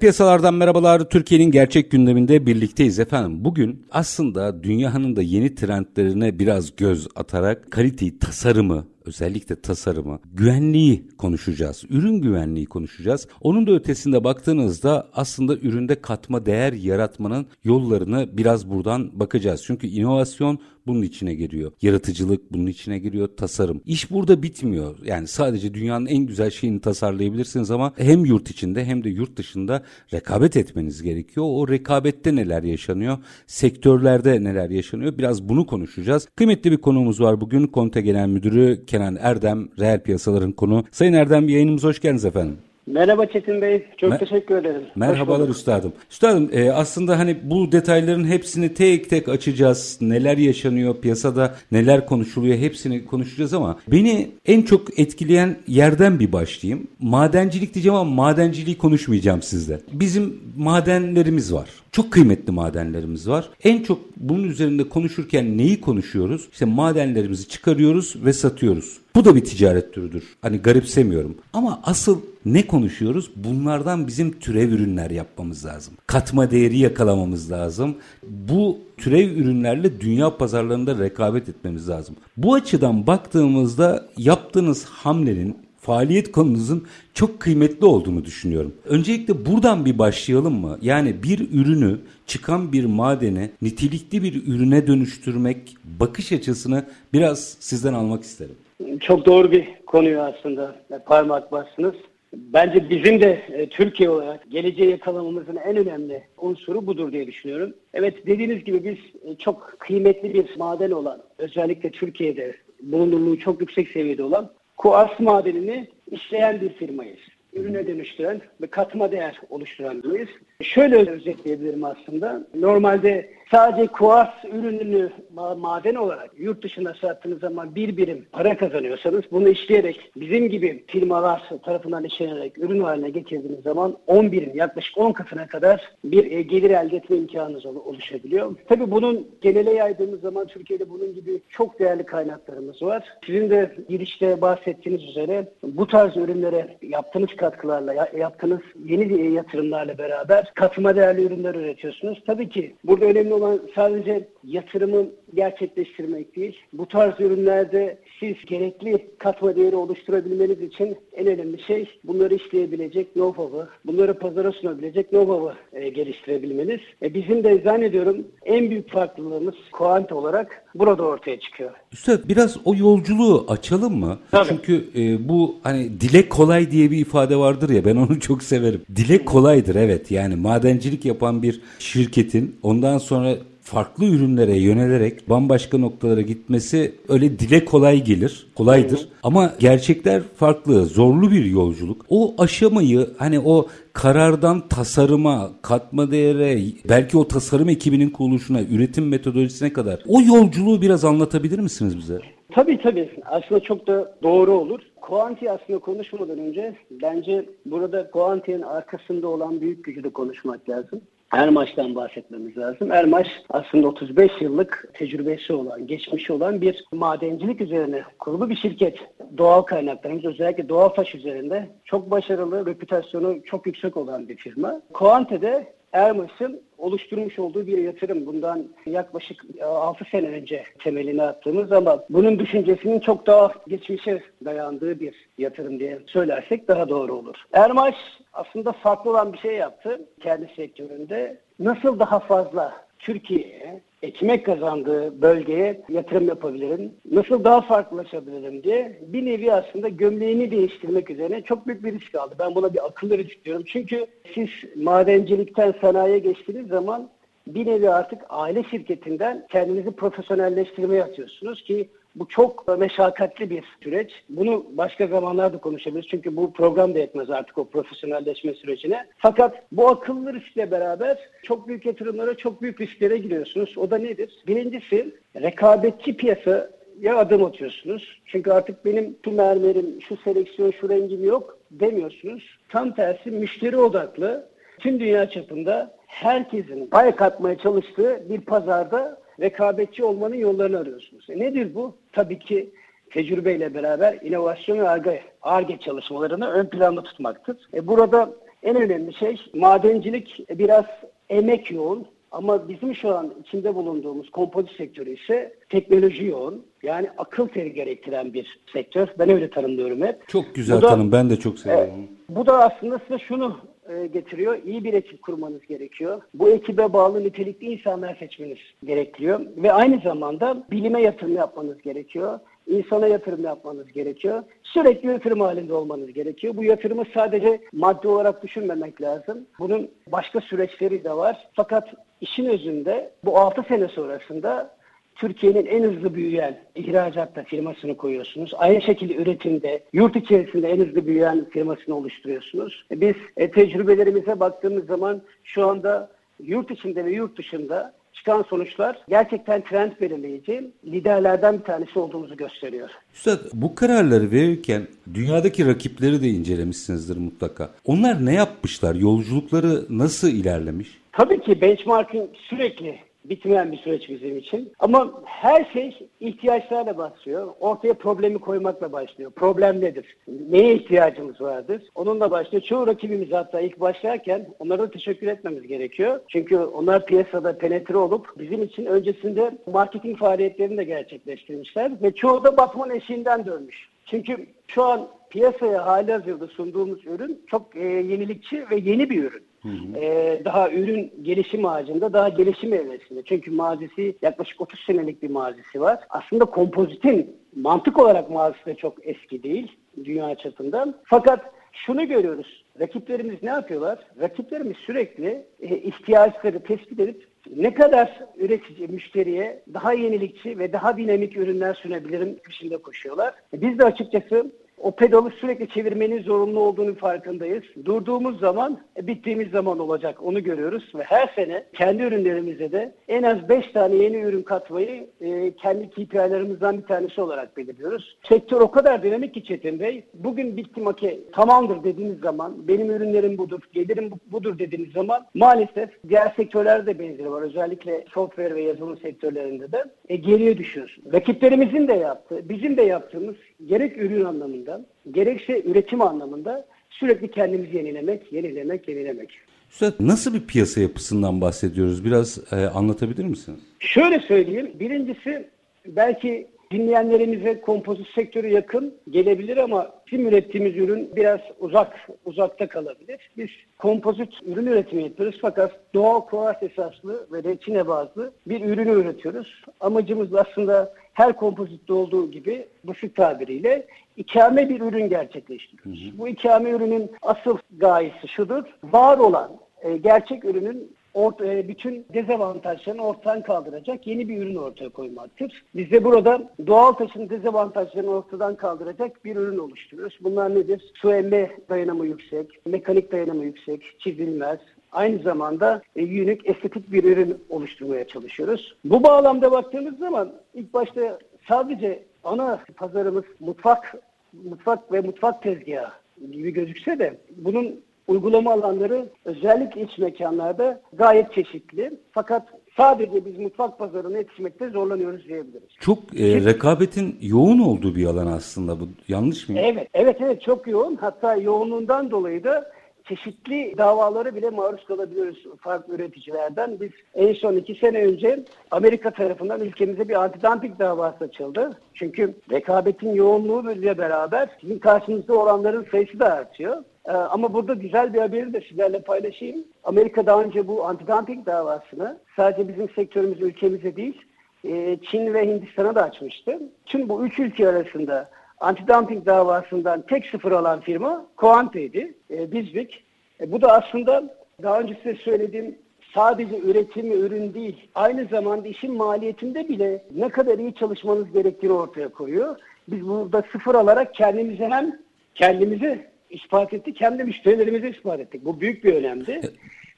Piyasalardan merhabalar. Türkiye'nin gerçek gündeminde birlikteyiz efendim. Bugün aslında dünyanın da yeni trendlerine biraz göz atarak kaliteyi, tasarımı, özellikle tasarımı, güvenliği konuşacağız. Ürün güvenliği konuşacağız. Onun da ötesinde baktığınızda aslında üründe katma değer yaratmanın yollarını biraz buradan bakacağız. Çünkü inovasyon bunun içine giriyor. Yaratıcılık bunun içine giriyor. Tasarım. İş burada bitmiyor. Yani sadece dünyanın en güzel şeyini tasarlayabilirsiniz ama hem yurt içinde hem de yurt dışında rekabet etmeniz gerekiyor. O rekabette neler yaşanıyor? Sektörlerde neler yaşanıyor? Biraz bunu konuşacağız. Kıymetli bir konuğumuz var bugün. Konte Genel Müdürü Kenan Erdem, reel piyasaların konu. Sayın Erdem yayınımıza hoş geldiniz efendim. Merhaba Çetin Bey. Çok Me- teşekkür ederim. Merhabalar üstadım. Üstadım e, aslında hani bu detayların hepsini tek tek açacağız. Neler yaşanıyor piyasada, neler konuşuluyor hepsini konuşacağız ama beni en çok etkileyen yerden bir başlayayım. Madencilik diyeceğim ama madenciliği konuşmayacağım sizle. Bizim madenlerimiz var. Çok kıymetli madenlerimiz var. En çok bunun üzerinde konuşurken neyi konuşuyoruz? İşte madenlerimizi çıkarıyoruz ve satıyoruz. Bu da bir ticaret türüdür. Hani garipsemiyorum. Ama asıl ne konuşuyoruz? Bunlardan bizim türev ürünler yapmamız lazım. Katma değeri yakalamamız lazım. Bu türev ürünlerle dünya pazarlarında rekabet etmemiz lazım. Bu açıdan baktığımızda yaptığınız hamlenin faaliyet konunuzun çok kıymetli olduğunu düşünüyorum. Öncelikle buradan bir başlayalım mı? Yani bir ürünü çıkan bir madeni nitelikli bir ürüne dönüştürmek bakış açısını biraz sizden almak isterim. Çok doğru bir konuyu aslında parmak bastınız. Bence bizim de e, Türkiye olarak geleceği yakalamamızın en önemli unsuru budur diye düşünüyorum. Evet dediğiniz gibi biz e, çok kıymetli bir maden olan, özellikle Türkiye'de bulunurluğu çok yüksek seviyede olan kuars madenini işleyen bir firmayız. Ürüne dönüştüren ve katma değer oluşturan birimiz. Şöyle özetleyebilirim aslında. Normalde sadece kuars ürününü maden olarak yurt dışına sattığınız zaman bir birim para kazanıyorsanız bunu işleyerek bizim gibi firmalar tarafından işlenerek ürün haline getirdiğiniz zaman 10 birim yaklaşık 10 katına kadar bir e, gelir elde etme imkanınız oluşabiliyor. Tabii bunun genele yaydığımız zaman Türkiye'de bunun gibi çok değerli kaynaklarımız var. Sizin de girişte bahsettiğiniz üzere bu tarz ürünlere yaptığınız katkılarla, yaptığınız yeni yatırımlarla beraber katma değerli ürünler üretiyorsunuz. Tabii ki burada önemli olan sadece yatırımı gerçekleştirmek değil. Bu tarz ürünlerde siz gerekli katma değeri oluşturabilmeniz için en önemli şey bunları işleyebilecek know-how'ı, bunları pazara sunabilecek know-how'ı e, geliştirebilmeniz. E, bizim de zannediyorum en büyük farklılığımız Koant olarak burada ortaya çıkıyor. Üstad biraz o yolculuğu açalım mı? Tabii. Çünkü e, bu hani dile kolay diye bir ifade vardır ya ben onu çok severim. Dile kolaydır evet yani madencilik yapan bir şirketin ondan sonra farklı ürünlere yönelerek bambaşka noktalara gitmesi öyle dile kolay gelir, kolaydır. Ama gerçekler farklı, zorlu bir yolculuk. O aşamayı hani o karardan tasarıma, katma değere, belki o tasarım ekibinin kuruluşuna, üretim metodolojisine kadar o yolculuğu biraz anlatabilir misiniz bize? Tabii tabii. Aslında çok da doğru olur. Koanti aslında konuşmadan önce bence burada Koanti'nin arkasında olan büyük gücü de konuşmak lazım. Ermaş'tan bahsetmemiz lazım. Ermaş aslında 35 yıllık tecrübesi olan, geçmişi olan bir madencilik üzerine kurulu bir şirket. Doğal kaynaklarımız özellikle doğal taş üzerinde çok başarılı, reputasyonu çok yüksek olan bir firma. Koante'de Ermas'ın oluşturmuş olduğu bir yatırım. Bundan yaklaşık 6 sene önce temelini attığımız ama bunun düşüncesinin çok daha geçmişe dayandığı bir yatırım diye söylersek daha doğru olur. Ermaş aslında farklı olan bir şey yaptı kendi sektöründe. Nasıl daha fazla Türkiye'ye, ekmek kazandığı bölgeye yatırım yapabilirim? Nasıl daha farklılaşabilirim diye bir nevi aslında gömleğini değiştirmek üzerine çok büyük bir risk aldı. Ben buna bir akıllı risk. Çünkü siz madencilikten sanayiye geçtiğiniz zaman bir nevi artık aile şirketinden kendinizi profesyonelleştirmeye atıyorsunuz ki bu çok meşakkatli bir süreç. Bunu başka zamanlarda konuşabiliriz. Çünkü bu program da yetmez artık o profesyonelleşme sürecine. Fakat bu akıllı riskle beraber çok büyük yatırımlara, çok büyük risklere giriyorsunuz. O da nedir? Birincisi rekabetçi piyasa ya adım atıyorsunuz. Çünkü artık benim şu mermerim, şu seleksiyon, şu rengim yok demiyorsunuz. Tam tersi müşteri odaklı tüm dünya çapında herkesin pay katmaya çalıştığı bir pazarda rekabetçi olmanın yollarını arıyorsunuz. E nedir bu? Tabii ki tecrübeyle beraber inovasyon ve arge, arge çalışmalarını ön planda tutmaktır. E burada en önemli şey madencilik biraz emek yoğun ama bizim şu an içinde bulunduğumuz kompozit sektörü ise teknoloji yoğun. Yani akıl teri gerektiren bir sektör. Ben öyle tanımlıyorum hep. Çok güzel da, tanım. Ben de çok seviyorum. E, bu da aslında size şunu e, getiriyor. İyi bir ekip kurmanız gerekiyor. Bu ekibe bağlı nitelikli insanlar seçmeniz gerekiyor. Ve aynı zamanda bilime yatırım yapmanız gerekiyor. İnsana yatırım yapmanız gerekiyor. Sürekli yatırım halinde olmanız gerekiyor. Bu yatırımı sadece maddi olarak düşünmemek lazım. Bunun başka süreçleri de var. Fakat işin özünde bu 6 sene sonrasında Türkiye'nin en hızlı büyüyen ihracatta firmasını koyuyorsunuz. Aynı şekilde üretimde, yurt içerisinde en hızlı büyüyen firmasını oluşturuyorsunuz. Biz e, tecrübelerimize baktığımız zaman şu anda yurt içinde ve yurt dışında çıkan sonuçlar gerçekten trend belirleyici liderlerden bir tanesi olduğumuzu gösteriyor. Üstad bu kararları verirken dünyadaki rakipleri de incelemişsinizdir mutlaka. Onlar ne yapmışlar? Yolculukları nasıl ilerlemiş? Tabii ki benchmarking sürekli bitmeyen bir süreç bizim için. Ama her şey ihtiyaçlarla başlıyor. Ortaya problemi koymakla başlıyor. Problem nedir? Neye ihtiyacımız vardır? Onunla başlıyor. Çoğu rakibimiz hatta ilk başlarken onlara da teşekkür etmemiz gerekiyor. Çünkü onlar piyasada penetre olup bizim için öncesinde marketing faaliyetlerini de gerçekleştirmişler ve çoğu da batman eşiğinden dönmüş. Çünkü şu an piyasaya hali hazırda sunduğumuz ürün çok e, yenilikçi ve yeni bir ürün. Hı hı. Ee, daha ürün gelişim ağacında, daha gelişim evresinde. Çünkü mazisi yaklaşık 30 senelik bir mazisi var. Aslında kompozitin mantık olarak mazisi de çok eski değil dünya çapında. Fakat şunu görüyoruz. Rakiplerimiz ne yapıyorlar? Rakiplerimiz sürekli e, ihtiyaçları tespit edip ne kadar üretici, müşteriye daha yenilikçi ve daha dinamik ürünler sunabilirim peşinde koşuyorlar. Biz de açıkçası o pedalı sürekli çevirmenin zorunlu olduğunu farkındayız. Durduğumuz zaman e, bittiğimiz zaman olacak onu görüyoruz ve her sene kendi ürünlerimize de en az 5 tane yeni ürün katmayı e, kendi KPI'lerimizden bir tanesi olarak belirliyoruz. Sektör o kadar dinamik ki Çetin Bey. Bugün bitti make tamamdır dediğiniz zaman benim ürünlerim budur, gelirim budur dediğiniz zaman maalesef diğer sektörlerde de benzeri var. Özellikle software ve yazılım sektörlerinde de e, geriye düşüyorsun. Rakiplerimizin de yaptığı, bizim de yaptığımız gerek ürün anlamında gerekse üretim anlamında sürekli kendimizi yenilemek, yenilemek, yenilemek. Üstad nasıl bir piyasa yapısından bahsediyoruz? Biraz e, anlatabilir misiniz? Şöyle söyleyeyim. Birincisi belki dinleyenlerimize kompozit sektörü yakın gelebilir ama bizim ürettiğimiz ürün biraz uzak uzakta kalabilir. Biz kompozit ürün üretimi yapıyoruz fakat doğal kuars esaslı ve reçine bazlı bir ürünü üretiyoruz. Amacımız aslında her kompozitte olduğu gibi basit tabiriyle ikame bir ürün gerçekleştiriyoruz. Hı hı. Bu ikame ürünün asıl gayesi şudur. Var olan e, gerçek ürünün orta, e, bütün dezavantajlarını ortadan kaldıracak yeni bir ürün ortaya koymaktır. Biz de burada doğal taşın dezavantajlarını ortadan kaldıracak bir ürün oluşturuyoruz. Bunlar nedir? Su emme dayanımı yüksek, mekanik dayanımı yüksek, çizilmez, aynı zamanda e, unik, estetik bir ürün oluşturmaya çalışıyoruz. Bu bağlamda baktığımız zaman ilk başta sadece ana pazarımız mutfak mutfak ve mutfak tezgahı gibi gözükse de bunun uygulama alanları özellikle iç mekanlarda gayet çeşitli. Fakat sadece biz mutfak pazarına yetişmekte zorlanıyoruz diyebiliriz. Çok e, rekabetin yoğun olduğu bir alan aslında bu. Yanlış mı? Evet, evet, evet çok yoğun. Hatta yoğunluğundan dolayı da çeşitli davalara bile maruz kalabiliyoruz farklı üreticilerden. Biz en son iki sene önce Amerika tarafından ülkemize bir antidumping davası açıldı. Çünkü rekabetin yoğunluğu ile beraber sizin karşınızda olanların sayısı da artıyor. Ee, ama burada güzel bir haberi de sizlerle paylaşayım. Amerika daha önce bu antidumping davasını sadece bizim sektörümüz ülkemize değil, e, Çin ve Hindistan'a da açmıştı. Tüm bu üç ülke arasında antidumping davasından tek sıfır alan firma Coante'ydi, e, Bizbik. E, bu da aslında daha önce size söylediğim sadece üretim ürün değil, aynı zamanda işin maliyetinde bile ne kadar iyi çalışmanız gerektiğini ortaya koyuyor. Biz burada sıfır alarak kendimize hem kendimizi ispat ettik hem de müşterilerimizi ispat ettik. Bu büyük bir önemdi.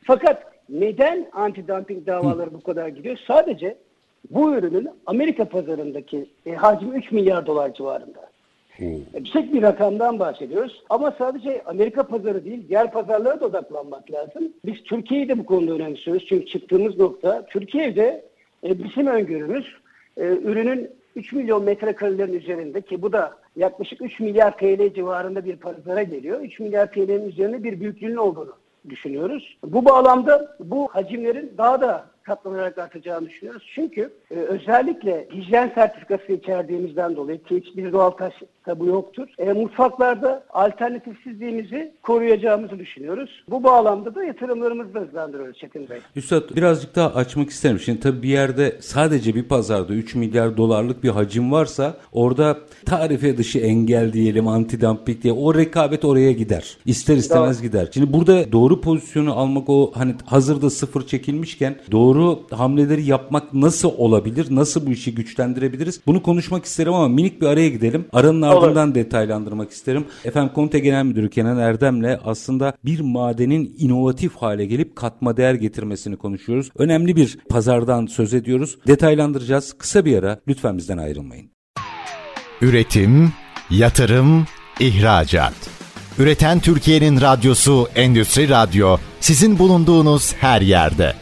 Fakat neden anti-dumping davaları bu kadar gidiyor? Sadece bu ürünün Amerika pazarındaki e, hacmi 3 milyar dolar civarında. Hmm. Yüksek bir rakamdan bahsediyoruz. Ama sadece Amerika pazarı değil, diğer pazarlara da odaklanmak lazım. Biz Türkiye'yi de bu konuda önemsiyoruz. Çünkü çıktığımız nokta Türkiye'de e, bizim öngörümüz e, ürünün 3 milyon metrekarelerin üzerinde ki bu da yaklaşık 3 milyar TL civarında bir pazara geliyor. 3 milyar TL'nin üzerinde bir büyüklüğünün olduğunu düşünüyoruz. Bu bağlamda bu hacimlerin daha da katlanarak artacağını düşünüyoruz. Çünkü e, özellikle hijyen sertifikası içerdiğimizden dolayı ki hiçbir doğal taş bu yoktur. E, mutfaklarda alternatifsizliğimizi koruyacağımızı düşünüyoruz. Bu bağlamda da yatırımlarımızı da hızlandırıyoruz Çetin Bey. Üstad birazcık daha açmak isterim. Şimdi tabii bir yerde sadece bir pazarda 3 milyar dolarlık bir hacim varsa orada tarife dışı engel diyelim antidampik diye o rekabet oraya gider. İster istemez Doğru. gider. Şimdi burada doğru pozisyonu almak o hani hazırda sıfır çekilmişken doğru doğru hamleleri yapmak nasıl olabilir? Nasıl bu işi güçlendirebiliriz? Bunu konuşmak isterim ama minik bir araya gidelim. Aranın ardından Olur. detaylandırmak isterim. Efendim Konte Genel Müdürü Kenan Erdem'le aslında bir madenin inovatif hale gelip katma değer getirmesini konuşuyoruz. Önemli bir pazardan söz ediyoruz. Detaylandıracağız. Kısa bir ara lütfen bizden ayrılmayın. Üretim, yatırım, ihracat. Üreten Türkiye'nin radyosu Endüstri Radyo sizin bulunduğunuz her yerde.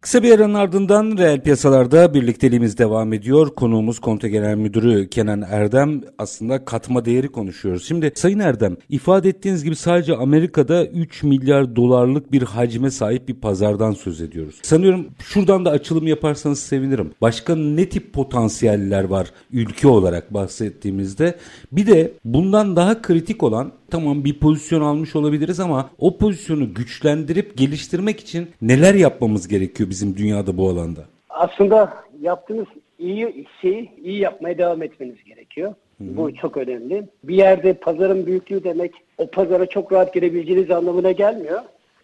Kısa bir aranın ardından reel piyasalarda birlikteliğimiz devam ediyor. Konuğumuz Konte Genel Müdürü Kenan Erdem aslında katma değeri konuşuyoruz. Şimdi Sayın Erdem ifade ettiğiniz gibi sadece Amerika'da 3 milyar dolarlık bir hacme sahip bir pazardan söz ediyoruz. Sanıyorum şuradan da açılım yaparsanız sevinirim. Başka ne tip potansiyeller var ülke olarak bahsettiğimizde? Bir de bundan daha kritik olan tamam bir pozisyon almış olabiliriz ama o pozisyonu güçlendirip geliştirmek için neler yapmamız gerekiyor bizim dünyada bu alanda? Aslında yaptığınız iyi şeyi iyi yapmaya devam etmeniz gerekiyor. Hı-hı. Bu çok önemli. Bir yerde pazarın büyüklüğü demek o pazara çok rahat girebileceğiniz anlamına gelmiyor.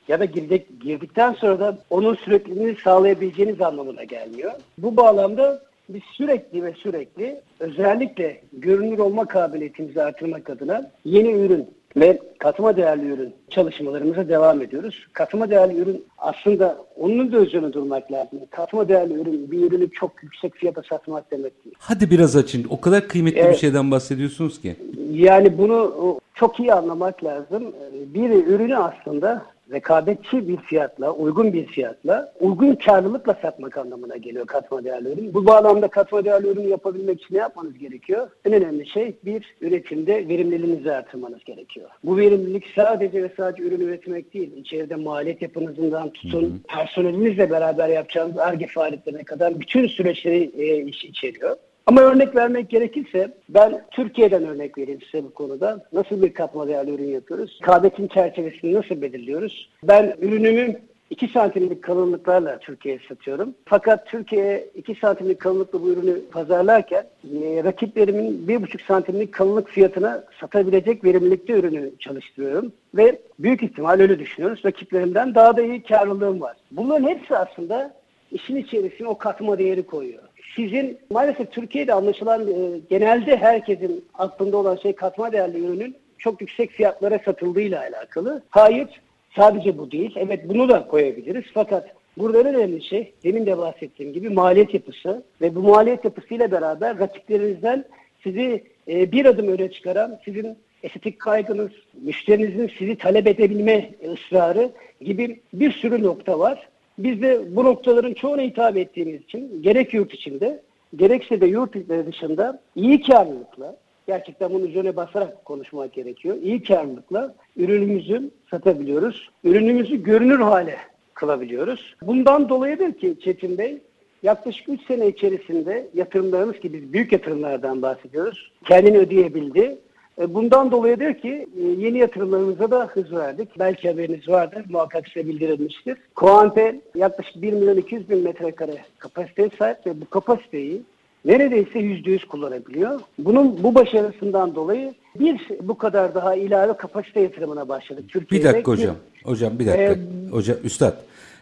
Ya da girdik, girdikten sonra da onun sürekliliğini sağlayabileceğiniz anlamına gelmiyor. Bu bağlamda biz sürekli ve sürekli özellikle görünür olma kabiliyetimizi artırmak adına yeni ürün ve katma değerli ürün çalışmalarımıza devam ediyoruz. Katma değerli ürün aslında onun da üzerine durmak lazım. Katma değerli ürün bir ürünü çok yüksek fiyata satmak demek değil. Hadi biraz açın. O kadar kıymetli evet. bir şeyden bahsediyorsunuz ki. Yani bunu çok iyi anlamak lazım. Bir ürünü aslında rekabetçi bir fiyatla, uygun bir fiyatla, uygun karlılıkla satmak anlamına geliyor katma değerli ürün. Bu bağlamda katma değerli ürün yapabilmek için ne yapmanız gerekiyor? En önemli şey bir, üretimde verimliliğinizi artırmanız gerekiyor. Bu verimlilik sadece ve sadece ürün üretmek değil, içeride maliyet yapınızından tutun, hı hı. personelinizle beraber yapacağınız ARGE faaliyetlerine kadar bütün süreçleri e, içeriyor. Ama örnek vermek gerekirse ben Türkiye'den örnek vereyim size bu konuda. Nasıl bir katma değerli ürün yapıyoruz? Kabetin çerçevesini nasıl belirliyoruz? Ben ürünümün 2 santimlik kalınlıklarla Türkiye'ye satıyorum. Fakat Türkiye'ye 2 santimlik kalınlıklı bu ürünü pazarlarken e, rakiplerimin 1,5 santimlik kalınlık fiyatına satabilecek verimlilikte ürünü çalıştırıyorum. Ve büyük ihtimal öyle düşünüyoruz. Rakiplerimden daha da iyi karlılığım var. Bunların hepsi aslında işin içerisine o katma değeri koyuyor sizin maalesef Türkiye'de anlaşılan e, genelde herkesin aklında olan şey katma değerli ürünün çok yüksek fiyatlara satıldığıyla alakalı. Hayır, sadece bu değil. Evet bunu da koyabiliriz. Fakat burada en önemli şey demin de bahsettiğim gibi maliyet yapısı ve bu maliyet yapısıyla beraber rakiplerinizden sizi e, bir adım öne çıkaran, sizin estetik kaygınız, müşterinizin sizi talep edebilme ısrarı gibi bir sürü nokta var. Biz de bu noktaların çoğuna hitap ettiğimiz için gerek yurt içinde gerekse de yurt dışında iyi karlılıkla gerçekten bunun üzerine basarak konuşmak gerekiyor. İyi karlılıkla ürünümüzü satabiliyoruz. Ürünümüzü görünür hale kılabiliyoruz. Bundan dolayıdır ki Çetin Bey yaklaşık 3 sene içerisinde yatırımlarımız ki biz büyük yatırımlardan bahsediyoruz. Kendini ödeyebildi. E, bundan dolayıdır ki e, yeni yatırımlarımıza da hız verdik. Belki haberiniz vardır, muhakkak size bildirilmiştir. Koante yaklaşık 1 milyon 200 bin metrekare kapasiteye sahip ve bu kapasiteyi neredeyse yüzde yüz kullanabiliyor. Bunun bu başarısından dolayı bir bu kadar daha ilave kapasite yatırımına başladık. Türkiye'de bir dakika hocam. Hocam bir dakika. Ee, hocam üstad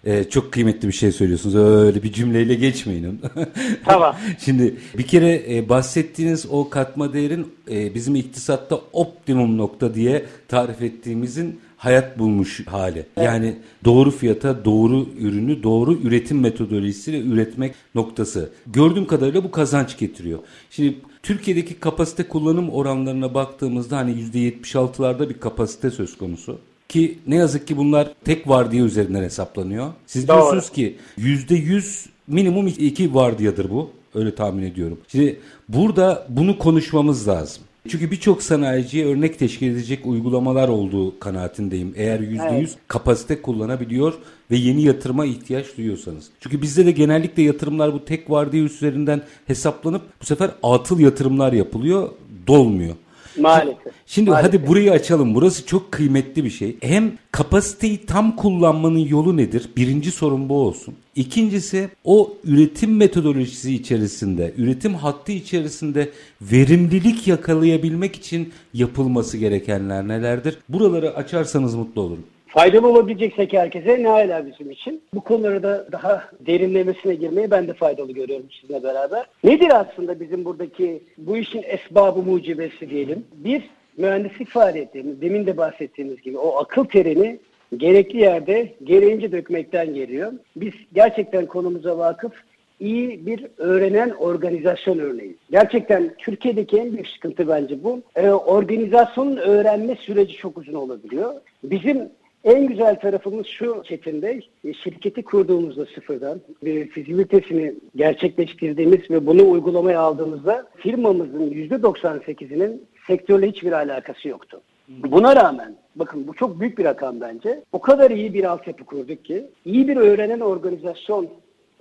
ee, çok kıymetli bir şey söylüyorsunuz. Öyle bir cümleyle geçmeyin. Tamam. Şimdi bir kere e, bahsettiğiniz o katma değerin e, bizim iktisatta optimum nokta diye tarif ettiğimizin hayat bulmuş hali. Evet. Yani doğru fiyata doğru ürünü doğru üretim metodolojisiyle üretmek noktası. Gördüğüm kadarıyla bu kazanç getiriyor. Şimdi Türkiye'deki kapasite kullanım oranlarına baktığımızda hani %76'larda bir kapasite söz konusu. Ki ne yazık ki bunlar tek vardiya üzerinden hesaplanıyor. Siz Doğru. diyorsunuz ki %100 minimum iki vardiyadır bu. Öyle tahmin ediyorum. Şimdi burada bunu konuşmamız lazım. Çünkü birçok sanayiciye örnek teşkil edecek uygulamalar olduğu kanaatindeyim. Eğer %100 evet. kapasite kullanabiliyor ve yeni yatırıma ihtiyaç duyuyorsanız. Çünkü bizde de genellikle yatırımlar bu tek vardiya üzerinden hesaplanıp bu sefer atıl yatırımlar yapılıyor, dolmuyor. Maalesef. Şimdi Maalesef. hadi burayı açalım. Burası çok kıymetli bir şey. Hem kapasiteyi tam kullanmanın yolu nedir? Birinci sorun bu olsun. İkincisi o üretim metodolojisi içerisinde, üretim hattı içerisinde verimlilik yakalayabilmek için yapılması gerekenler nelerdir? Buraları açarsanız mutlu olurum faydalı olabileceksek herkese ne hala bizim için. Bu konuları da daha derinlemesine girmeyi ben de faydalı görüyorum sizinle beraber. Nedir aslında bizim buradaki bu işin esbabı mucibesi diyelim? Bir, mühendislik faaliyetlerimiz, demin de bahsettiğimiz gibi o akıl terini gerekli yerde gereğince dökmekten geliyor. Biz gerçekten konumuza vakıf iyi bir öğrenen organizasyon örneği. Gerçekten Türkiye'deki en büyük sıkıntı bence bu. Ee, organizasyonun öğrenme süreci çok uzun olabiliyor. Bizim en güzel tarafımız şu Çetin Bey, e, şirketi kurduğumuzda sıfırdan, bir fizibilitesini gerçekleştirdiğimiz ve bunu uygulamaya aldığımızda firmamızın %98'inin sektörle hiçbir alakası yoktu. Buna rağmen bakın bu çok büyük bir rakam bence. O kadar iyi bir altyapı kurduk ki iyi bir öğrenen organizasyon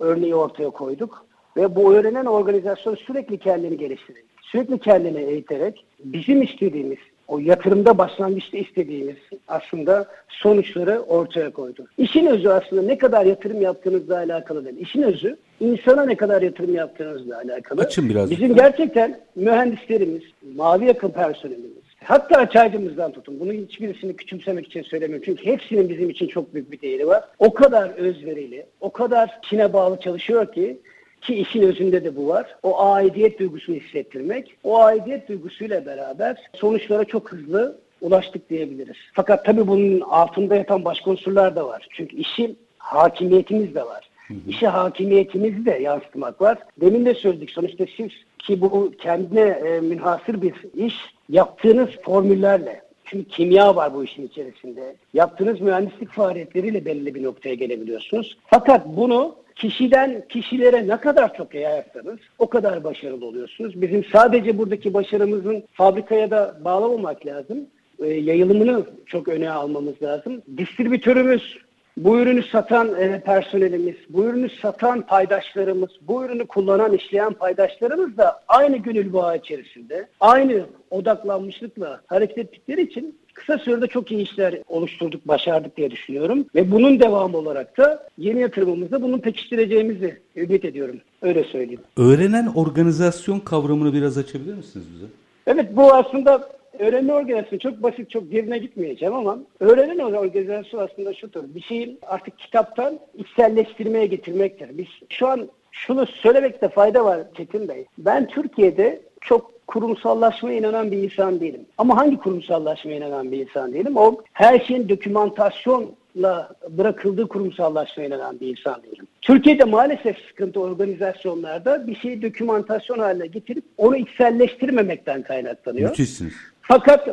örneği ortaya koyduk ve bu öğrenen organizasyon sürekli kendini geliştirerek, sürekli kendini eğiterek bizim istediğimiz o yatırımda başlangıçta istediğimiz aslında sonuçları ortaya koydu. İşin özü aslında ne kadar yatırım yaptığınızla alakalı değil. İşin özü insana ne kadar yatırım yaptığınızla alakalı. Açın biraz. Bizim gerçekten mühendislerimiz, mavi yakın personelimiz, Hatta çaycımızdan tutun. Bunu hiçbirisini küçümsemek için söylemiyorum. Çünkü hepsinin bizim için çok büyük bir değeri var. O kadar özverili, o kadar Çin'e bağlı çalışıyor ki ki işin özünde de bu var. O aidiyet duygusunu hissettirmek. O aidiyet duygusuyla beraber sonuçlara çok hızlı ulaştık diyebiliriz. Fakat tabii bunun altında yatan başka unsurlar da var. Çünkü işin hakimiyetimiz de var. İşe hakimiyetimizi de yansıtmak var. Demin de söyledik sonuçta siz ki bu kendine e, münhasır bir iş yaptığınız formüllerle çünkü kimya var bu işin içerisinde. Yaptığınız mühendislik faaliyetleriyle belli bir noktaya gelebiliyorsunuz. Fakat bunu kişiden kişilere ne kadar çok yayarsanız o kadar başarılı oluyorsunuz. Bizim sadece buradaki başarımızın fabrikaya da bağlamamak lazım. E, yayılımını çok öne almamız lazım. Distribütörümüz, bu ürünü satan e, personelimiz, bu ürünü satan paydaşlarımız, bu ürünü kullanan, işleyen paydaşlarımız da aynı gönül bağı içerisinde, aynı odaklanmışlıkla hareket ettikleri için kısa sürede çok iyi işler oluşturduk, başardık diye düşünüyorum. Ve bunun devamı olarak da yeni yatırımımızda bunu pekiştireceğimizi ümit ediyorum. Öyle söyleyeyim. Öğrenen organizasyon kavramını biraz açabilir misiniz bize? Evet bu aslında öğrenme organizasyonu çok basit, çok derine gitmeyeceğim ama öğrenen organizasyon aslında şudur. Bir şeyin artık kitaptan içselleştirmeye getirmektir. Biz şu an şunu söylemekte fayda var Çetin Bey. Ben Türkiye'de çok kurumsallaşmaya inanan bir insan değilim. Ama hangi kurumsallaşmaya inanan bir insan değilim? O her şeyin dokümantasyonla bırakıldığı kurumsallaşmaya inanan bir insan değilim. Türkiye'de maalesef sıkıntı organizasyonlarda bir şeyi dokümantasyon haline getirip onu içselleştirmemekten kaynaklanıyor. Müthişsiniz. Fakat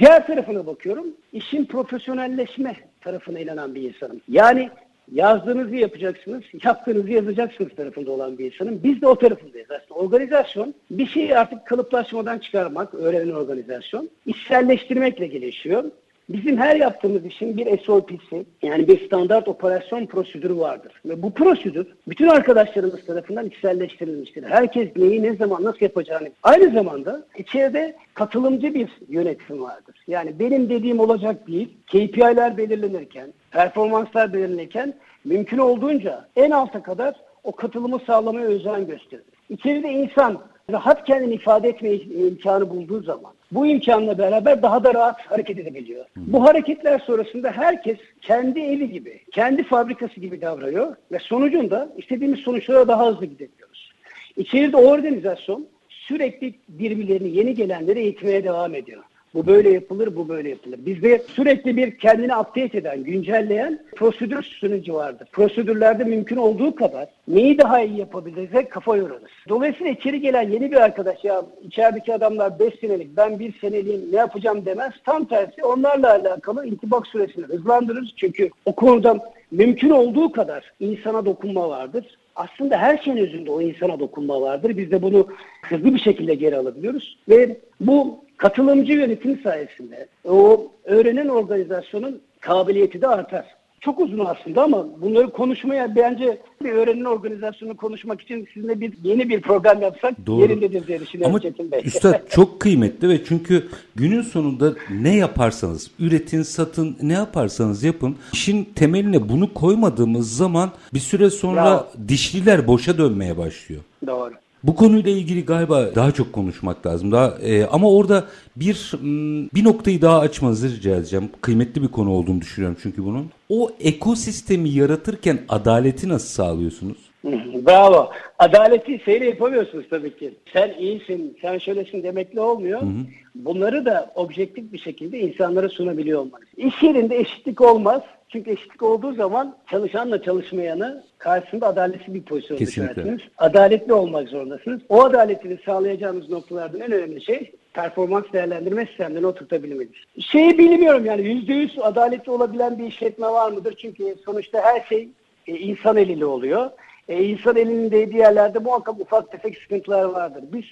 diğer tarafına bakıyorum. işin profesyonelleşme tarafına inanan bir insanım. Yani yazdığınızı yapacaksınız, yaptığınızı yazacaksınız tarafında olan bir insanım. Biz de o tarafındayız aslında. Organizasyon bir şeyi artık kalıplaşmadan çıkarmak, öğrenen organizasyon, içselleştirmekle gelişiyor. Bizim her yaptığımız işin bir SOP'si yani bir standart operasyon prosedürü vardır. Ve bu prosedür bütün arkadaşlarımız tarafından içselleştirilmiştir. Herkes neyi ne zaman nasıl yapacağını. Aynı zamanda içeride katılımcı bir yönetim vardır. Yani benim dediğim olacak değil. KPI'ler belirlenirken, performanslar belirlenirken mümkün olduğunca en alta kadar o katılımı sağlamaya özen gösterir. İçeride insan rahat kendini ifade etme imkanı bulduğu zaman bu imkanla beraber daha da rahat hareket edebiliyor. Bu hareketler sonrasında herkes kendi evi gibi, kendi fabrikası gibi davranıyor ve sonucunda istediğimiz sonuçlara daha hızlı gidebiliyoruz. İçeride o organizasyon sürekli birbirlerini yeni gelenleri eğitmeye devam ediyor. Bu böyle yapılır, bu böyle yapılır. Bizde sürekli bir kendini update eden, güncelleyen prosedür süreci vardır. Prosedürlerde mümkün olduğu kadar neyi daha iyi yapabiliriz kafa yorarız. Dolayısıyla içeri gelen yeni bir arkadaş ya içerideki adamlar 5 senelik ben 1 seneliğim ne yapacağım demez. Tam tersi onlarla alakalı intibak süresini hızlandırırız. Çünkü o konuda mümkün olduğu kadar insana dokunma vardır aslında her şeyin özünde o insana dokunma vardır. Biz de bunu hızlı bir şekilde geri alabiliyoruz. Ve bu katılımcı yönetim sayesinde o öğrenen organizasyonun kabiliyeti de artar. Çok uzun aslında ama bunları konuşmaya bence bir öğrenin organizasyonunu konuşmak için sizinle bir yeni bir program yapsak Doğru. yerindedir diye düşünüyorum ama Çetin Bey. Üstad çok kıymetli ve çünkü günün sonunda ne yaparsanız üretin, satın, ne yaparsanız yapın işin temeline bunu koymadığımız zaman bir süre sonra ya. dişliler boşa dönmeye başlıyor. Doğru. Bu konuyla ilgili galiba daha çok konuşmak lazım. Daha e, ama orada bir bir noktayı daha açmanızı rica edeceğim. Kıymetli bir konu olduğunu düşünüyorum çünkü bunun. O ekosistemi yaratırken adaleti nasıl sağlıyorsunuz? Bravo. Adaleti şeyle yapamıyorsunuz tabii ki. Sen iyisin, sen şöylesin demekle olmuyor. Hı hı. Bunları da objektif bir şekilde insanlara sunabiliyor olmanız. İş yerinde eşitlik olmaz. Çünkü eşitlik olduğu zaman çalışanla çalışmayanı karşısında adaletli bir pozisyon düşersiniz. Adaletli olmak zorundasınız. O adaletini sağlayacağınız noktalardan en önemli şey performans değerlendirme sistemlerini oturtabilmeniz. Şeyi bilmiyorum yani yüzde yüz adaletli olabilen bir işletme var mıdır? Çünkü sonuçta her şey e, insan eliyle oluyor. E, insan elinin değdiği yerlerde muhakkak ufak tefek sıkıntılar vardır. Biz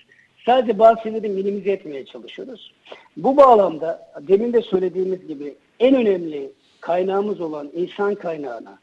sadece bazı şeyleri minimize etmeye çalışıyoruz. Bu bağlamda demin de söylediğimiz gibi en önemli kaynağımız olan insan kaynağına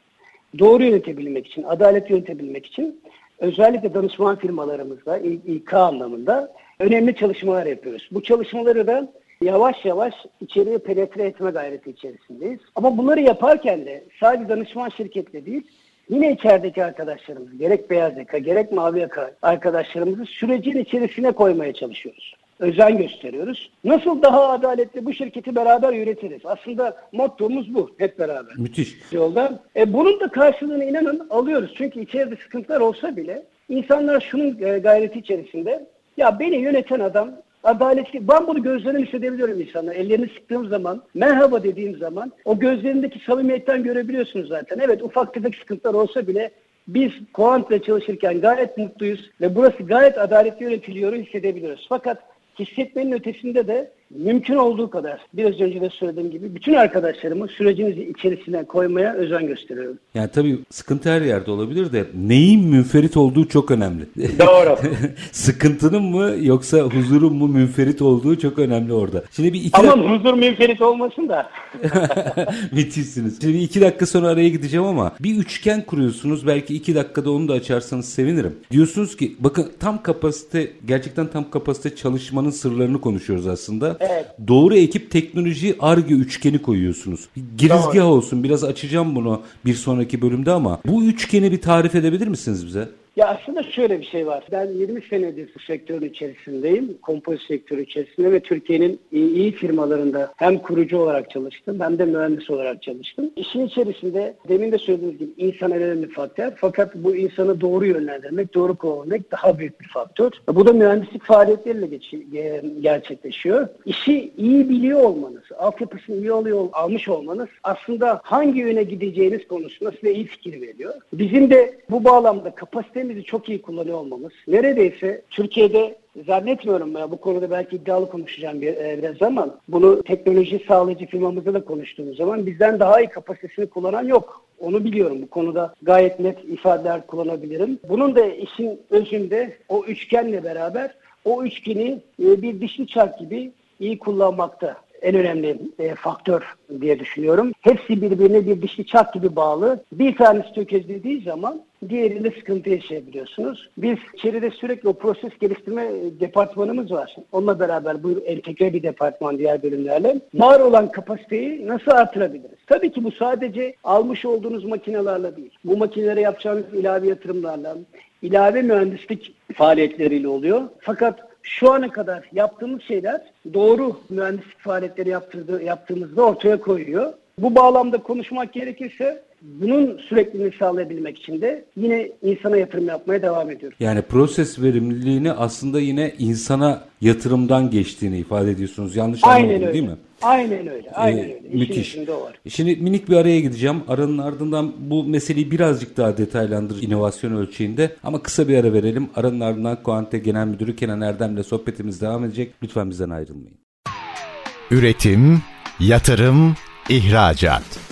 doğru yönetebilmek için, adalet yönetebilmek için özellikle danışman firmalarımızda İK anlamında önemli çalışmalar yapıyoruz. Bu çalışmaları da yavaş yavaş içeriye penetre etme gayreti içerisindeyiz. Ama bunları yaparken de sadece danışman şirketle değil, yine içerideki arkadaşlarımız, gerek beyaz yaka, gerek mavi yaka arkadaşlarımızı sürecin içerisine koymaya çalışıyoruz özen gösteriyoruz. Nasıl daha adaletli bu şirketi beraber yönetiriz? Aslında mottomuz bu hep beraber. Müthiş. Yolda. E, bunun da karşılığını inanın alıyoruz. Çünkü içeride sıkıntılar olsa bile insanlar şunun e, gayreti içerisinde ya beni yöneten adam adaletli. Ben bunu gözlerimle hissedebiliyorum insanlar. Ellerini sıktığım zaman, merhaba dediğim zaman o gözlerindeki samimiyetten görebiliyorsunuz zaten. Evet ufak tefek sıkıntılar olsa bile biz Koant'la çalışırken gayet mutluyuz ve burası gayet adaletli yönetiliyor hissedebiliyoruz. Fakat hissetmenin ötesinde de mümkün olduğu kadar biraz önce de söylediğim gibi bütün arkadaşlarımı sürecimiz içerisine koymaya özen gösteriyorum. Yani tabii sıkıntı her yerde olabilir de neyin münferit olduğu çok önemli. Doğru. Sıkıntının mı yoksa huzurun mu münferit olduğu çok önemli orada. Şimdi bir iki Ama dakika... huzur münferit olmasın da. Müthişsiniz. Şimdi iki dakika sonra araya gideceğim ama bir üçgen kuruyorsunuz. Belki iki dakikada onu da açarsanız sevinirim. Diyorsunuz ki bakın tam kapasite gerçekten tam kapasite çalışmanın sırlarını konuşuyoruz aslında. Evet. Doğru ekip teknoloji arge üçgeni koyuyorsunuz. Girizgah olsun biraz açacağım bunu bir sonraki bölümde ama bu üçgeni bir tarif edebilir misiniz bize? Ya aslında şöyle bir şey var. Ben 20 senedir bu sektörün içerisindeyim. Kompozit sektörü içerisinde ve Türkiye'nin iyi, firmalarında hem kurucu olarak çalıştım hem de mühendis olarak çalıştım. İşin içerisinde demin de söylediğiniz gibi insan önemli faktör. Fakat bu insanı doğru yönlendirmek, doğru kullanmak daha büyük bir faktör. Bu da mühendislik faaliyetleriyle gerçekleşiyor. İşi iyi biliyor olmanız, altyapısını iyi oluyor, almış olmanız aslında hangi yöne gideceğiniz konusunda size iyi fikir veriyor. Bizim de bu bağlamda kapasite sistemimizi çok iyi kullanıyor olmamız. Neredeyse Türkiye'de zannetmiyorum ya bu konuda belki iddialı konuşacağım bir, e, biraz ama bunu teknoloji sağlayıcı firmamızla da konuştuğumuz zaman bizden daha iyi kapasitesini kullanan yok. Onu biliyorum. Bu konuda gayet net ifadeler kullanabilirim. Bunun da işin özünde o üçgenle beraber o üçgeni e, bir dişli çark gibi iyi kullanmakta en önemli e, faktör diye düşünüyorum. Hepsi birbirine bir dişli çak gibi bağlı. Bir tanesi tökezlediği zaman diğerinde sıkıntı yaşayabiliyorsunuz. Biz içeride sürekli o proses geliştirme e, departmanımız var. Onunla beraber bu entegre bir departman diğer bölümlerle. Var olan kapasiteyi nasıl artırabiliriz? Tabii ki bu sadece almış olduğunuz makinelerle değil. Bu makinelere yapacağınız ilave yatırımlarla, ilave mühendislik faaliyetleriyle oluyor. Fakat şu ana kadar yaptığımız şeyler doğru mühendislik faaliyetleri yaptırdığı, yaptığımızda ortaya koyuyor. Bu bağlamda konuşmak gerekirse bunun sürekliliğini sağlayabilmek için de yine insana yatırım yapmaya devam ediyoruz. Yani proses verimliliğini aslında yine insana yatırımdan geçtiğini ifade ediyorsunuz. Yanlış Aynen anlamadım öyle. değil mi? Aynen öyle. Aynen Ee, öyle. İşin müthiş. var. Şimdi minik bir araya gideceğim. Aranın ardından bu meseleyi birazcık daha detaylandırır inovasyon ölçeğinde. Ama kısa bir ara verelim. Aranın ardından Kuante Genel Müdürü Kenan Erdem'le sohbetimiz devam edecek. Lütfen bizden ayrılmayın. Üretim, yatırım, ihracat.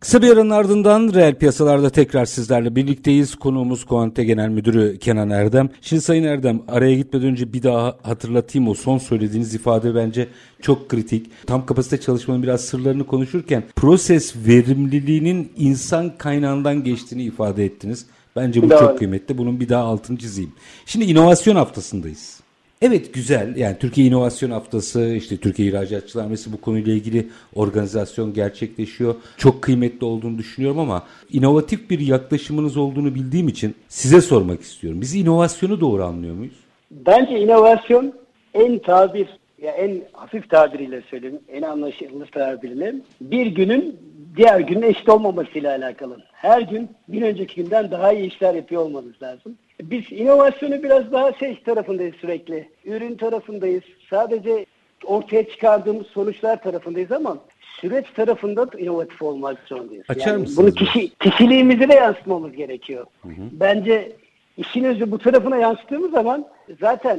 Kısa bir aranın ardından reel piyasalarda tekrar sizlerle birlikteyiz. Konuğumuz Kuante Genel Müdürü Kenan Erdem. Şimdi Sayın Erdem araya gitmeden önce bir daha hatırlatayım o son söylediğiniz ifade bence çok kritik. Tam kapasite çalışmanın biraz sırlarını konuşurken proses verimliliğinin insan kaynağından geçtiğini ifade ettiniz. Bence bu çok kıymetli. Bunun bir daha altını çizeyim. Şimdi inovasyon haftasındayız. Evet güzel yani Türkiye İnovasyon Haftası işte Türkiye İhracatçılar Meclisi bu konuyla ilgili organizasyon gerçekleşiyor. Çok kıymetli olduğunu düşünüyorum ama inovatif bir yaklaşımınız olduğunu bildiğim için size sormak istiyorum. Biz inovasyonu doğru anlıyor muyuz? Bence inovasyon en tabir, ya en hafif tabiriyle söyleyeyim, en anlaşılır tabiriyle bir günün diğer günün eşit olmamasıyla alakalı. Her gün bir önceki günden daha iyi işler yapıyor olmanız lazım. Biz inovasyonu biraz daha şey tarafındayız sürekli. Ürün tarafındayız. Sadece ortaya çıkardığımız sonuçlar tarafındayız ama süreç tarafında da inovatif olmak zorundayız. Açar yani bunu kişi, kişiliğimizi de yansıtmamız gerekiyor. Bence işin özü bu tarafına yansıttığımız zaman zaten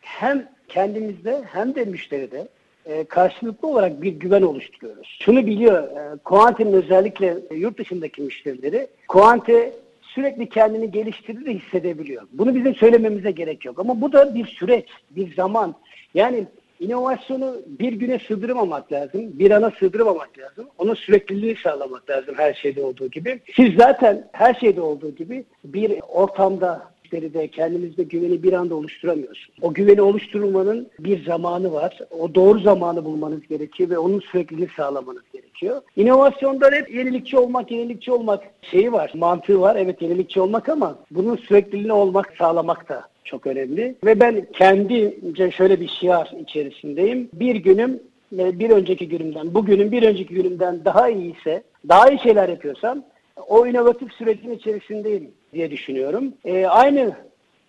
hem kendimizde hem de müşteride e, karşılıklı olarak bir güven oluşturuyoruz. Şunu biliyor, e, Quante'nin özellikle e, yurt dışındaki müşterileri, Quante sürekli kendini geliştirdiği de hissedebiliyor. Bunu bizim söylememize gerek yok. Ama bu da bir süreç, bir zaman. Yani inovasyonu bir güne sığdırmamak lazım, bir ana sığdırmamak lazım. Onun sürekliliği sağlamak lazım her şeyde olduğu gibi. Siz zaten her şeyde olduğu gibi bir ortamda müşteride kendinizde güveni bir anda oluşturamıyorsunuz. O güveni oluşturmanın bir zamanı var. O doğru zamanı bulmanız gerekiyor ve onun sürekliliğini sağlamanız gerekiyor. İnovasyonda hep yenilikçi olmak, yenilikçi olmak şeyi var, mantığı var. Evet yenilikçi olmak ama bunun sürekliliğini olmak, sağlamak da çok önemli. Ve ben kendimce şöyle bir şiar içerisindeyim. Bir günüm e, bir önceki günümden, bugünün bir önceki günümden daha iyiyse, daha iyi şeyler yapıyorsam o inovatif sürecin içerisindeyim diye düşünüyorum. E, aynı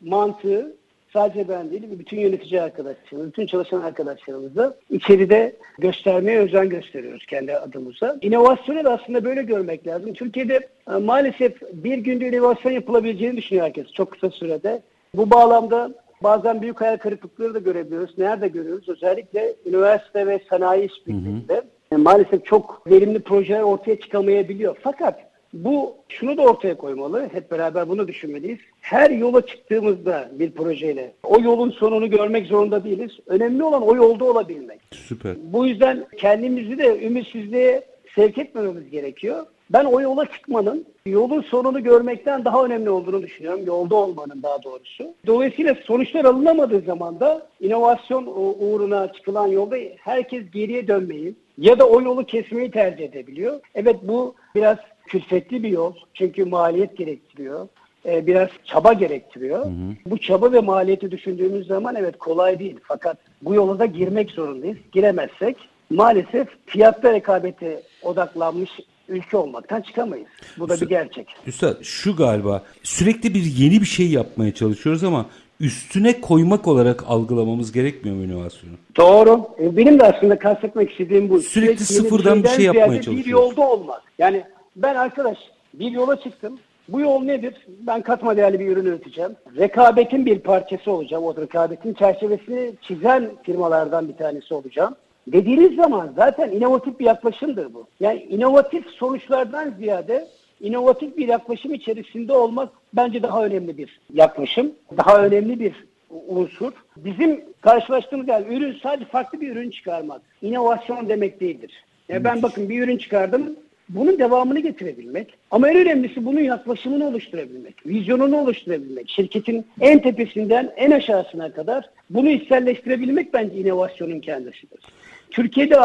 mantığı sadece ben değil, bütün yönetici arkadaşlarımız, bütün çalışan arkadaşlarımızla içeride göstermeye özen gösteriyoruz kendi adımıza. İnovasyonu da aslında böyle görmek lazım. Türkiye'de e, maalesef bir günde inovasyon yapılabileceğini düşünüyor herkes çok kısa sürede. Bu bağlamda bazen büyük hayal kırıklıkları da görebiliyoruz. Nerede görüyoruz? Özellikle üniversite ve sanayi işbirliğinde e, maalesef çok verimli projeler ortaya çıkamayabiliyor. Fakat bu şunu da ortaya koymalı. Hep beraber bunu düşünmeliyiz. Her yola çıktığımızda bir projeyle o yolun sonunu görmek zorunda değiliz. Önemli olan o yolda olabilmek. Süper. Bu yüzden kendimizi de ümitsizliğe sevk etmememiz gerekiyor. Ben o yola çıkmanın yolun sonunu görmekten daha önemli olduğunu düşünüyorum. Yolda olmanın daha doğrusu. Dolayısıyla sonuçlar alınamadığı zaman da inovasyon uğruna çıkılan yolda herkes geriye dönmeyi ya da o yolu kesmeyi tercih edebiliyor. Evet bu biraz külfetli bir yol. Çünkü maliyet gerektiriyor. Ee, biraz çaba gerektiriyor. Bu çaba ve maliyeti düşündüğümüz zaman evet kolay değil. Fakat bu yola da girmek zorundayız. Giremezsek maalesef fiyatta rekabete odaklanmış ülke olmaktan çıkamayız. Bu da bir gerçek. Üstad şu galiba sürekli bir yeni bir şey yapmaya çalışıyoruz ama üstüne koymak olarak algılamamız gerekmiyor mu inovasyonu? Doğru. E, Benim de aslında kastetmek istediğim bu. Sürekli yeni sıfırdan bir şey yapmaya ziyade Bir çalışıyoruz. yolda olmak. Yani ben arkadaş bir yola çıktım. Bu yol nedir? Ben katma değerli bir ürün üreteceğim. Rekabetin bir parçası olacağım. O rekabetin çerçevesini çizen firmalardan bir tanesi olacağım. dediğiniz zaman zaten inovatif bir yaklaşımdır bu. Yani inovatif sonuçlardan ziyade inovatif bir yaklaşım içerisinde olmak bence daha önemli bir yaklaşım. Daha önemli bir unsur. Bizim karşılaştığımız yani ürün sadece farklı bir ürün çıkarmak. inovasyon demek değildir. Yani ben bakın bir ürün çıkardım. Bunun devamını getirebilmek. Ama en önemlisi bunun yaklaşımını oluşturabilmek. Vizyonunu oluşturabilmek. Şirketin en tepesinden en aşağısına kadar bunu içselleştirebilmek bence inovasyonun kendisidir. Türkiye'de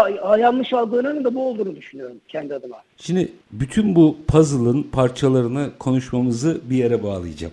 yanlış algılanan da bu olduğunu düşünüyorum kendi adıma. Şimdi bütün bu puzzle'ın parçalarını konuşmamızı bir yere bağlayacağım.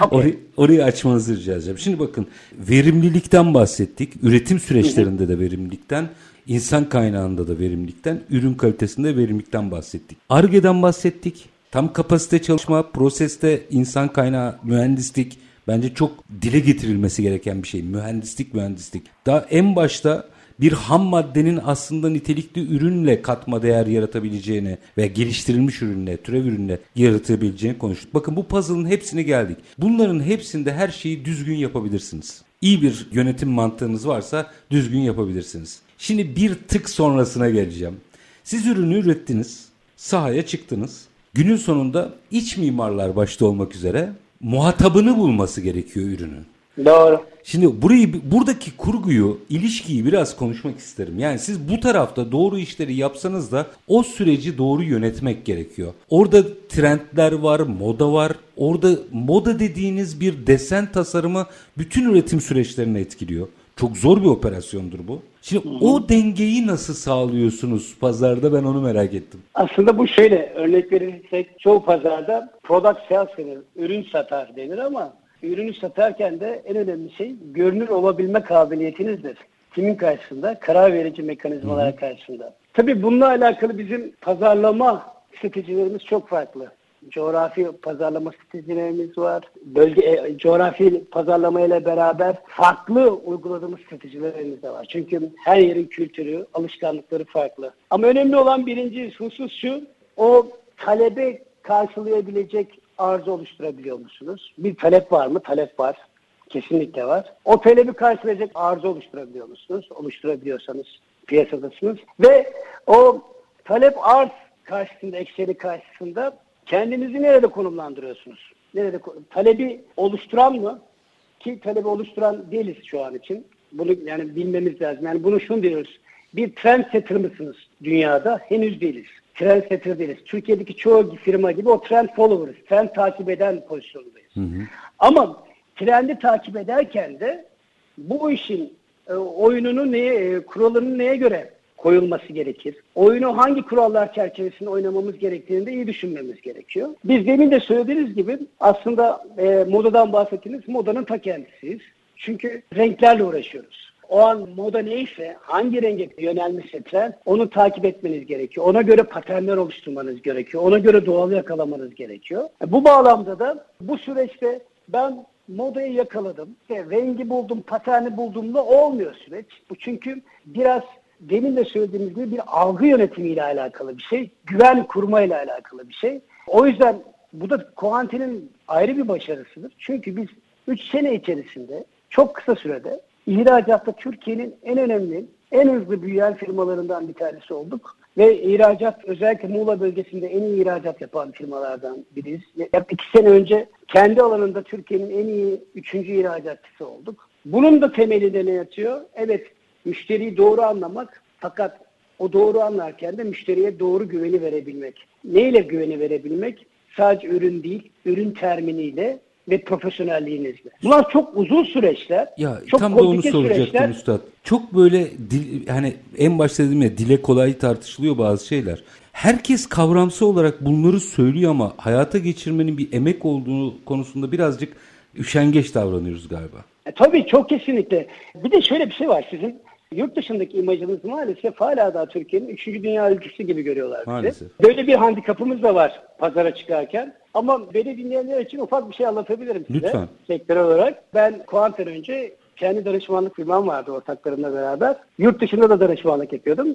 Okay. orayı, orayı açmanızı rica edeceğim. Şimdi bakın verimlilikten bahsettik. Üretim süreçlerinde de verimlilikten, insan kaynağında da verimlilikten, ürün kalitesinde verimlilikten bahsettik. ARGE'den bahsettik. Tam kapasite çalışma, proseste insan kaynağı, mühendislik bence çok dile getirilmesi gereken bir şey. Mühendislik, mühendislik. Daha en başta bir ham maddenin aslında nitelikli ürünle katma değer yaratabileceğini ve geliştirilmiş ürünle, türev ürünle yaratabileceğini konuştuk. Bakın bu puzzle'ın hepsine geldik. Bunların hepsinde her şeyi düzgün yapabilirsiniz. İyi bir yönetim mantığınız varsa düzgün yapabilirsiniz. Şimdi bir tık sonrasına geleceğim. Siz ürünü ürettiniz, sahaya çıktınız. Günün sonunda iç mimarlar başta olmak üzere muhatabını bulması gerekiyor ürünün. Doğru. Şimdi burayı buradaki kurguyu, ilişkiyi biraz konuşmak isterim. Yani siz bu tarafta doğru işleri yapsanız da o süreci doğru yönetmek gerekiyor. Orada trendler var, moda var. Orada moda dediğiniz bir desen tasarımı bütün üretim süreçlerini etkiliyor. Çok zor bir operasyondur bu. Şimdi hı hı. o dengeyi nasıl sağlıyorsunuz pazarda ben onu merak ettim. Aslında bu şöyle örnek verirsek çoğu pazarda product sales denir, ürün satar denir ama ürünü satarken de en önemli şey görünür olabilme kabiliyetinizdir. Kimin karşısında? Karar verici mekanizmalara Hı. karşısında. Tabii bununla alakalı bizim pazarlama stratejilerimiz çok farklı. Coğrafi pazarlama stratejilerimiz var. Bölge e, coğrafi pazarlama ile beraber farklı uyguladığımız stratejilerimiz de var. Çünkü her yerin kültürü, alışkanlıkları farklı. Ama önemli olan birinci husus şu, o talebe karşılayabilecek arzu oluşturabiliyor musunuz? Bir talep var mı? Talep var. Kesinlikle var. O talebi karşılayacak arzu oluşturabiliyor musunuz? Oluşturabiliyorsanız piyasadasınız. Ve o talep arz karşısında, ekseni karşısında kendinizi nerede konumlandırıyorsunuz? Nerede talebi oluşturan mı? Ki talebi oluşturan değiliz şu an için. Bunu yani bilmemiz lazım. Yani bunu şunu diyoruz. Bir trendsetter mısınız dünyada? Henüz değiliz trendsetter değiliz. Türkiye'deki çoğu firma gibi o trend follower'ız. Trend takip eden pozisyondayız. Hı hı. Ama trendi takip ederken de bu işin e, oyununu neye, e, kuralının neye göre koyulması gerekir? Oyunu hangi kurallar çerçevesinde oynamamız gerektiğini de iyi düşünmemiz gerekiyor. Biz demin de söylediğiniz gibi aslında e, modadan bahsettiniz. Modanın ta kendisiyiz. Çünkü renklerle uğraşıyoruz o an moda neyse, hangi renge yönelmişse trend onu takip etmeniz gerekiyor. Ona göre paternler oluşturmanız gerekiyor. Ona göre doğal yakalamanız gerekiyor. E, bu bağlamda da bu süreçte ben modayı yakaladım. İşte rengi buldum, paterni bulduğumda olmuyor süreç. Bu çünkü biraz demin de söylediğimiz gibi bir algı yönetimiyle alakalı bir şey. Güven kurmayla alakalı bir şey. O yüzden bu da Kohanti'nin ayrı bir başarısıdır. Çünkü biz 3 sene içerisinde çok kısa sürede İhracatta Türkiye'nin en önemli, en hızlı büyüyen firmalarından bir tanesi olduk. Ve ihracat özellikle Muğla bölgesinde en iyi ihracat yapan firmalardan biriyiz. Yaklaşık iki sene önce kendi alanında Türkiye'nin en iyi üçüncü ihracatçısı olduk. Bunun da temelinde ne yatıyor? Evet müşteriyi doğru anlamak fakat o doğru anlarken de müşteriye doğru güveni verebilmek. Neyle güveni verebilmek? Sadece ürün değil, ürün terminiyle ve profesyonelliğinizle. Bunlar çok uzun süreçler. Ya çok tam da onu soracaktım süreçler. üstad. Çok böyle dil, hani en başta dedim ya dile kolay tartışılıyor bazı şeyler. Herkes kavramsal olarak bunları söylüyor ama hayata geçirmenin bir emek olduğunu konusunda birazcık üşengeç davranıyoruz galiba. E, tabii çok kesinlikle. Bir de şöyle bir şey var sizin yurt dışındaki imajımız maalesef hala da Türkiye'nin 3. dünya ülkesi gibi görüyorlar bizi. Maalesef. Böyle bir handikapımız da var pazara çıkarken. Ama beni dinleyenler için ufak bir şey anlatabilirim size. Lütfen. Sektör olarak. Ben Kuanten önce kendi danışmanlık firmam vardı ortaklarımla beraber. Yurt dışında da danışmanlık yapıyordum.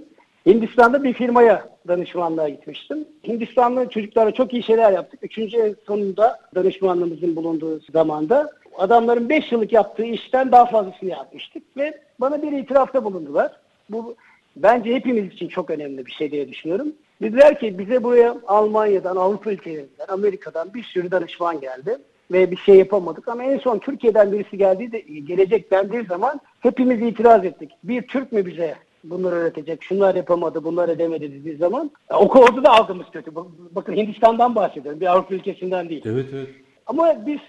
Hindistan'da bir firmaya danışmanlığa gitmiştim. Hindistanlı çocuklarla çok iyi şeyler yaptık. Üçüncü en sonunda danışmanlığımızın bulunduğu zamanda adamların 5 yıllık yaptığı işten daha fazlasını yapmıştık ve bana bir itirafta bulundular. Bu bence hepimiz için çok önemli bir şey diye düşünüyorum. Dediler ki bize buraya Almanya'dan, Avrupa ülkelerinden, Amerika'dan bir sürü danışman geldi ve bir şey yapamadık. Ama en son Türkiye'den birisi geldiği de gelecek dendiği zaman hepimiz itiraz ettik. Bir Türk mü bize bunları öğretecek, şunlar yapamadı, bunlar edemedi dediği zaman o konuda da algımız kötü. Bakın Hindistan'dan bahsediyorum, bir Avrupa ülkesinden değil. Evet, evet. Ama biz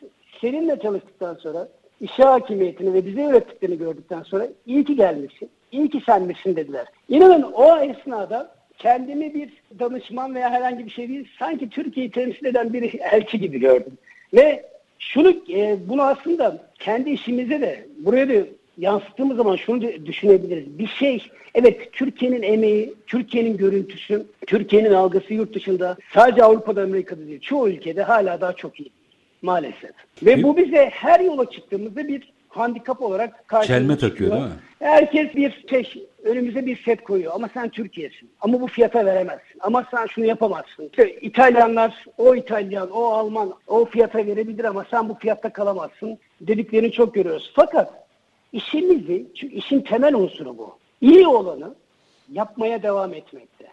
seninle çalıştıktan sonra işe hakimiyetini ve bize öğrettiklerini gördükten sonra iyi ki gelmişsin, iyi ki sen misin dediler. İnanın o esnada kendimi bir danışman veya herhangi bir şey değil, sanki Türkiye'yi temsil eden bir elçi gibi gördüm. Ve şunu, e, bunu aslında kendi işimize de, buraya da yansıttığımız zaman şunu düşünebiliriz. Bir şey, evet Türkiye'nin emeği, Türkiye'nin görüntüsü, Türkiye'nin algısı yurt dışında sadece Avrupa'da, Amerika'da değil, çoğu ülkede hala daha çok iyi maalesef. Ve bu bize her yola çıktığımızda bir handikap olarak karşımıza Çelme takıyor değil mi? Herkes bir şey, önümüze bir set koyuyor ama sen Türkiye'sin. Ama bu fiyata veremezsin. Ama sen şunu yapamazsın. İşte İtalyanlar, o İtalyan, o Alman o fiyata verebilir ama sen bu fiyatta kalamazsın dediklerini çok görüyoruz. Fakat işimizi, çünkü işin temel unsuru bu. İyi olanı yapmaya devam etmekte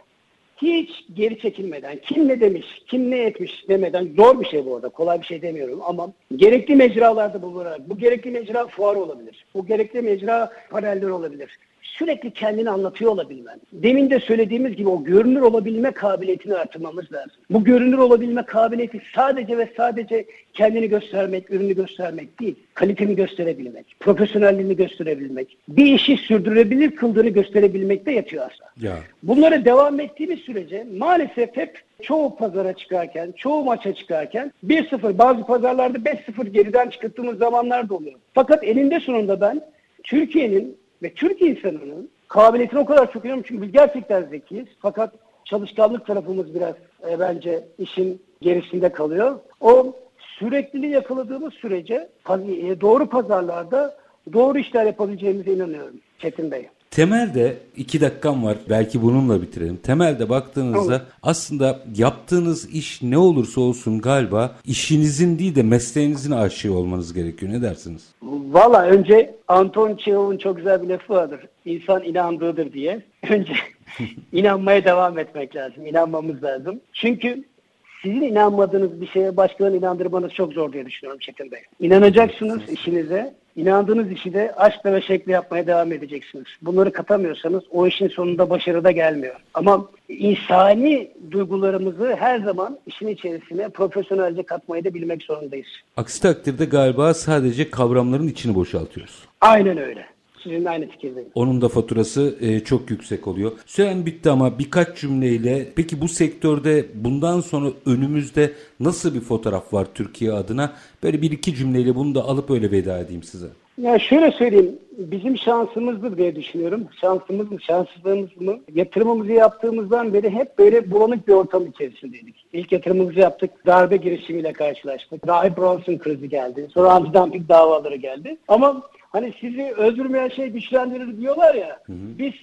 hiç geri çekilmeden, kim ne demiş, kim ne etmiş demeden zor bir şey bu arada, kolay bir şey demiyorum ama gerekli mecralarda bulunarak, bu gerekli mecra fuar olabilir, bu gerekli mecra paneller olabilir sürekli kendini anlatıyor olabilmen. Demin de söylediğimiz gibi o görünür olabilme kabiliyetini artırmamız lazım. Bu görünür olabilme kabiliyeti sadece ve sadece kendini göstermek, ürünü göstermek değil. Kaliteni gösterebilmek, profesyonelliğini gösterebilmek, bir işi sürdürülebilir kıldığını gösterebilmekte yatıyor aslında. Ya. Bunlara devam ettiğimiz sürece maalesef hep çoğu pazara çıkarken, çoğu maça çıkarken 1-0 bazı pazarlarda 5-0 geriden çıkarttığımız zamanlar da oluyor. Fakat elinde sonunda ben Türkiye'nin ve Türk insanının kabiliyetini o kadar çok inanıyorum çünkü biz gerçekten zekiyiz. Fakat çalışkanlık tarafımız biraz e, bence işin gerisinde kalıyor. O sürekliliği yakaladığımız sürece e, doğru pazarlarda doğru işler yapabileceğimize inanıyorum Çetin Bey. Temelde iki dakikam var belki bununla bitirelim. Temelde baktığınızda Olur. aslında yaptığınız iş ne olursa olsun galiba işinizin değil de mesleğinizin aşığı olmanız gerekiyor. Ne dersiniz? Valla önce Anton Çehov'un çok güzel bir lafı vardır. İnsan inandığıdır diye. Önce inanmaya devam etmek lazım. İnanmamız lazım. Çünkü sizin inanmadığınız bir şeye başkalarını inandırmanız çok zor diye düşünüyorum Çetin Bey. İnanacaksınız işinize İnandığınız işi de aşkla ve şekle yapmaya devam edeceksiniz. Bunları katamıyorsanız o işin sonunda başarıda gelmiyor. Ama insani duygularımızı her zaman işin içerisine profesyonelce katmayı da bilmek zorundayız. Aksi takdirde galiba sadece kavramların içini boşaltıyoruz. Aynen öyle. Sizinle aynı fikirdeyim. Onun da faturası e, çok yüksek oluyor. Süren bitti ama birkaç cümleyle peki bu sektörde bundan sonra önümüzde nasıl bir fotoğraf var Türkiye adına? Böyle bir iki cümleyle bunu da alıp öyle veda edeyim size. Ya şöyle söyleyeyim, bizim şansımızdır diye düşünüyorum. Şansımız mı, şanssızlığımız mı? Yatırımımızı yaptığımızdan beri hep böyle bulanık bir ortam içerisindeydik. İlk yatırımımızı yaptık, darbe girişimiyle karşılaştık. Rahip Bronson krizi geldi. Sonra antidumping davaları geldi. Ama hani sizi öldürmeyen şey güçlendirir diyorlar ya. Hı hı. Biz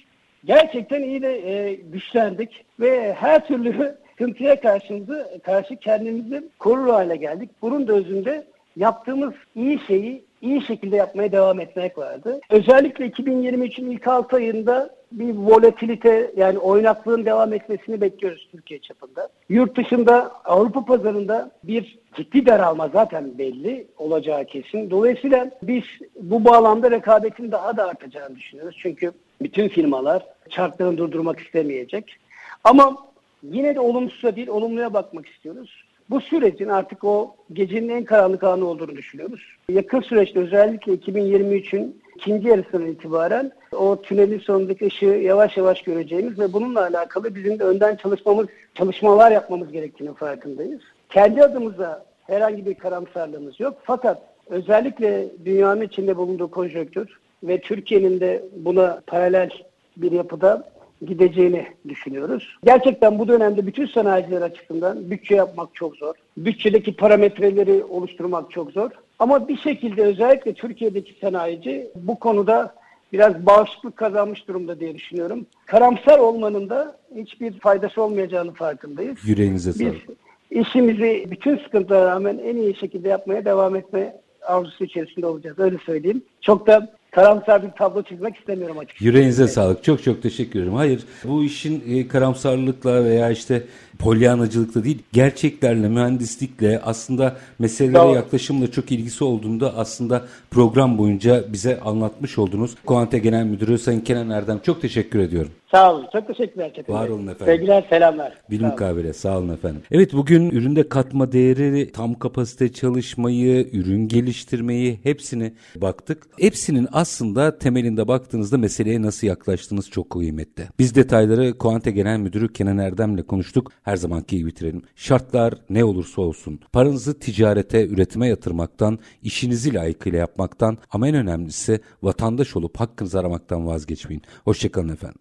gerçekten iyi de e, güçlendik ve her türlü sıkıntıya karşımızı, karşı kendimizi korur hale geldik. Bunun da özünde yaptığımız iyi şeyi iyi şekilde yapmaya devam etmek vardı. Özellikle 2023'ün ilk 6 ayında bir volatilite yani oynaklığın devam etmesini bekliyoruz Türkiye çapında. Yurt dışında Avrupa pazarında bir ciddi daralma zaten belli olacağı kesin. Dolayısıyla biz bu bağlamda rekabetin daha da artacağını düşünüyoruz. Çünkü bütün firmalar çarklarını durdurmak istemeyecek. Ama yine de olumsuza değil olumluya bakmak istiyoruz. Bu sürecin artık o gecenin en karanlık anı olduğunu düşünüyoruz. Yakın süreçte özellikle 2023'ün ikinci yarısından itibaren o tünelin sonundaki ışığı yavaş yavaş göreceğimiz ve bununla alakalı bizim de önden çalışmamız, çalışmalar yapmamız gerektiğini farkındayız. Kendi adımıza herhangi bir karamsarlığımız yok. Fakat özellikle dünyanın içinde bulunduğu konjonktür ve Türkiye'nin de buna paralel bir yapıda gideceğini düşünüyoruz. Gerçekten bu dönemde bütün sanayiciler açısından bütçe yapmak çok zor. Bütçedeki parametreleri oluşturmak çok zor. Ama bir şekilde özellikle Türkiye'deki sanayici bu konuda biraz bağışıklık kazanmış durumda diye düşünüyorum. Karamsar olmanın da hiçbir faydası olmayacağını farkındayız. Yüreğinize sağlık. Biz işimizi bütün sıkıntılara rağmen en iyi şekilde yapmaya devam etme arzusu içerisinde olacağız. Öyle söyleyeyim. Çok da karamsar bir tablo çizmek istemiyorum açıkçası. Yüreğinize evet. sağlık. Çok çok teşekkür ederim. Hayır bu işin e, karamsarlıkla veya işte polyanacılıkla değil gerçeklerle, mühendislikle aslında meselelere Doğru. yaklaşımla çok ilgisi olduğunda aslında program boyunca bize anlatmış oldunuz. Kuante Genel Müdürü Sayın Kenan Erdem çok teşekkür ediyorum. Sağ olun. Çok teşekkürler Çetin Var olun efendim. Sevgiler, selamlar. Bilim kabile. Sağ olun efendim. Evet bugün üründe katma değeri, tam kapasite çalışmayı, ürün geliştirmeyi hepsini baktık. Hepsinin aslında temelinde baktığınızda meseleye nasıl yaklaştığınız çok kıymetli. Biz detayları Kuante Genel Müdürü Kenan Erdem'le konuştuk. Her zamanki gibi bitirelim. Şartlar ne olursa olsun. Paranızı ticarete, üretime yatırmaktan, işinizi layıkıyla yapmaktan ama en önemlisi vatandaş olup hakkınızı aramaktan vazgeçmeyin. Hoşçakalın efendim.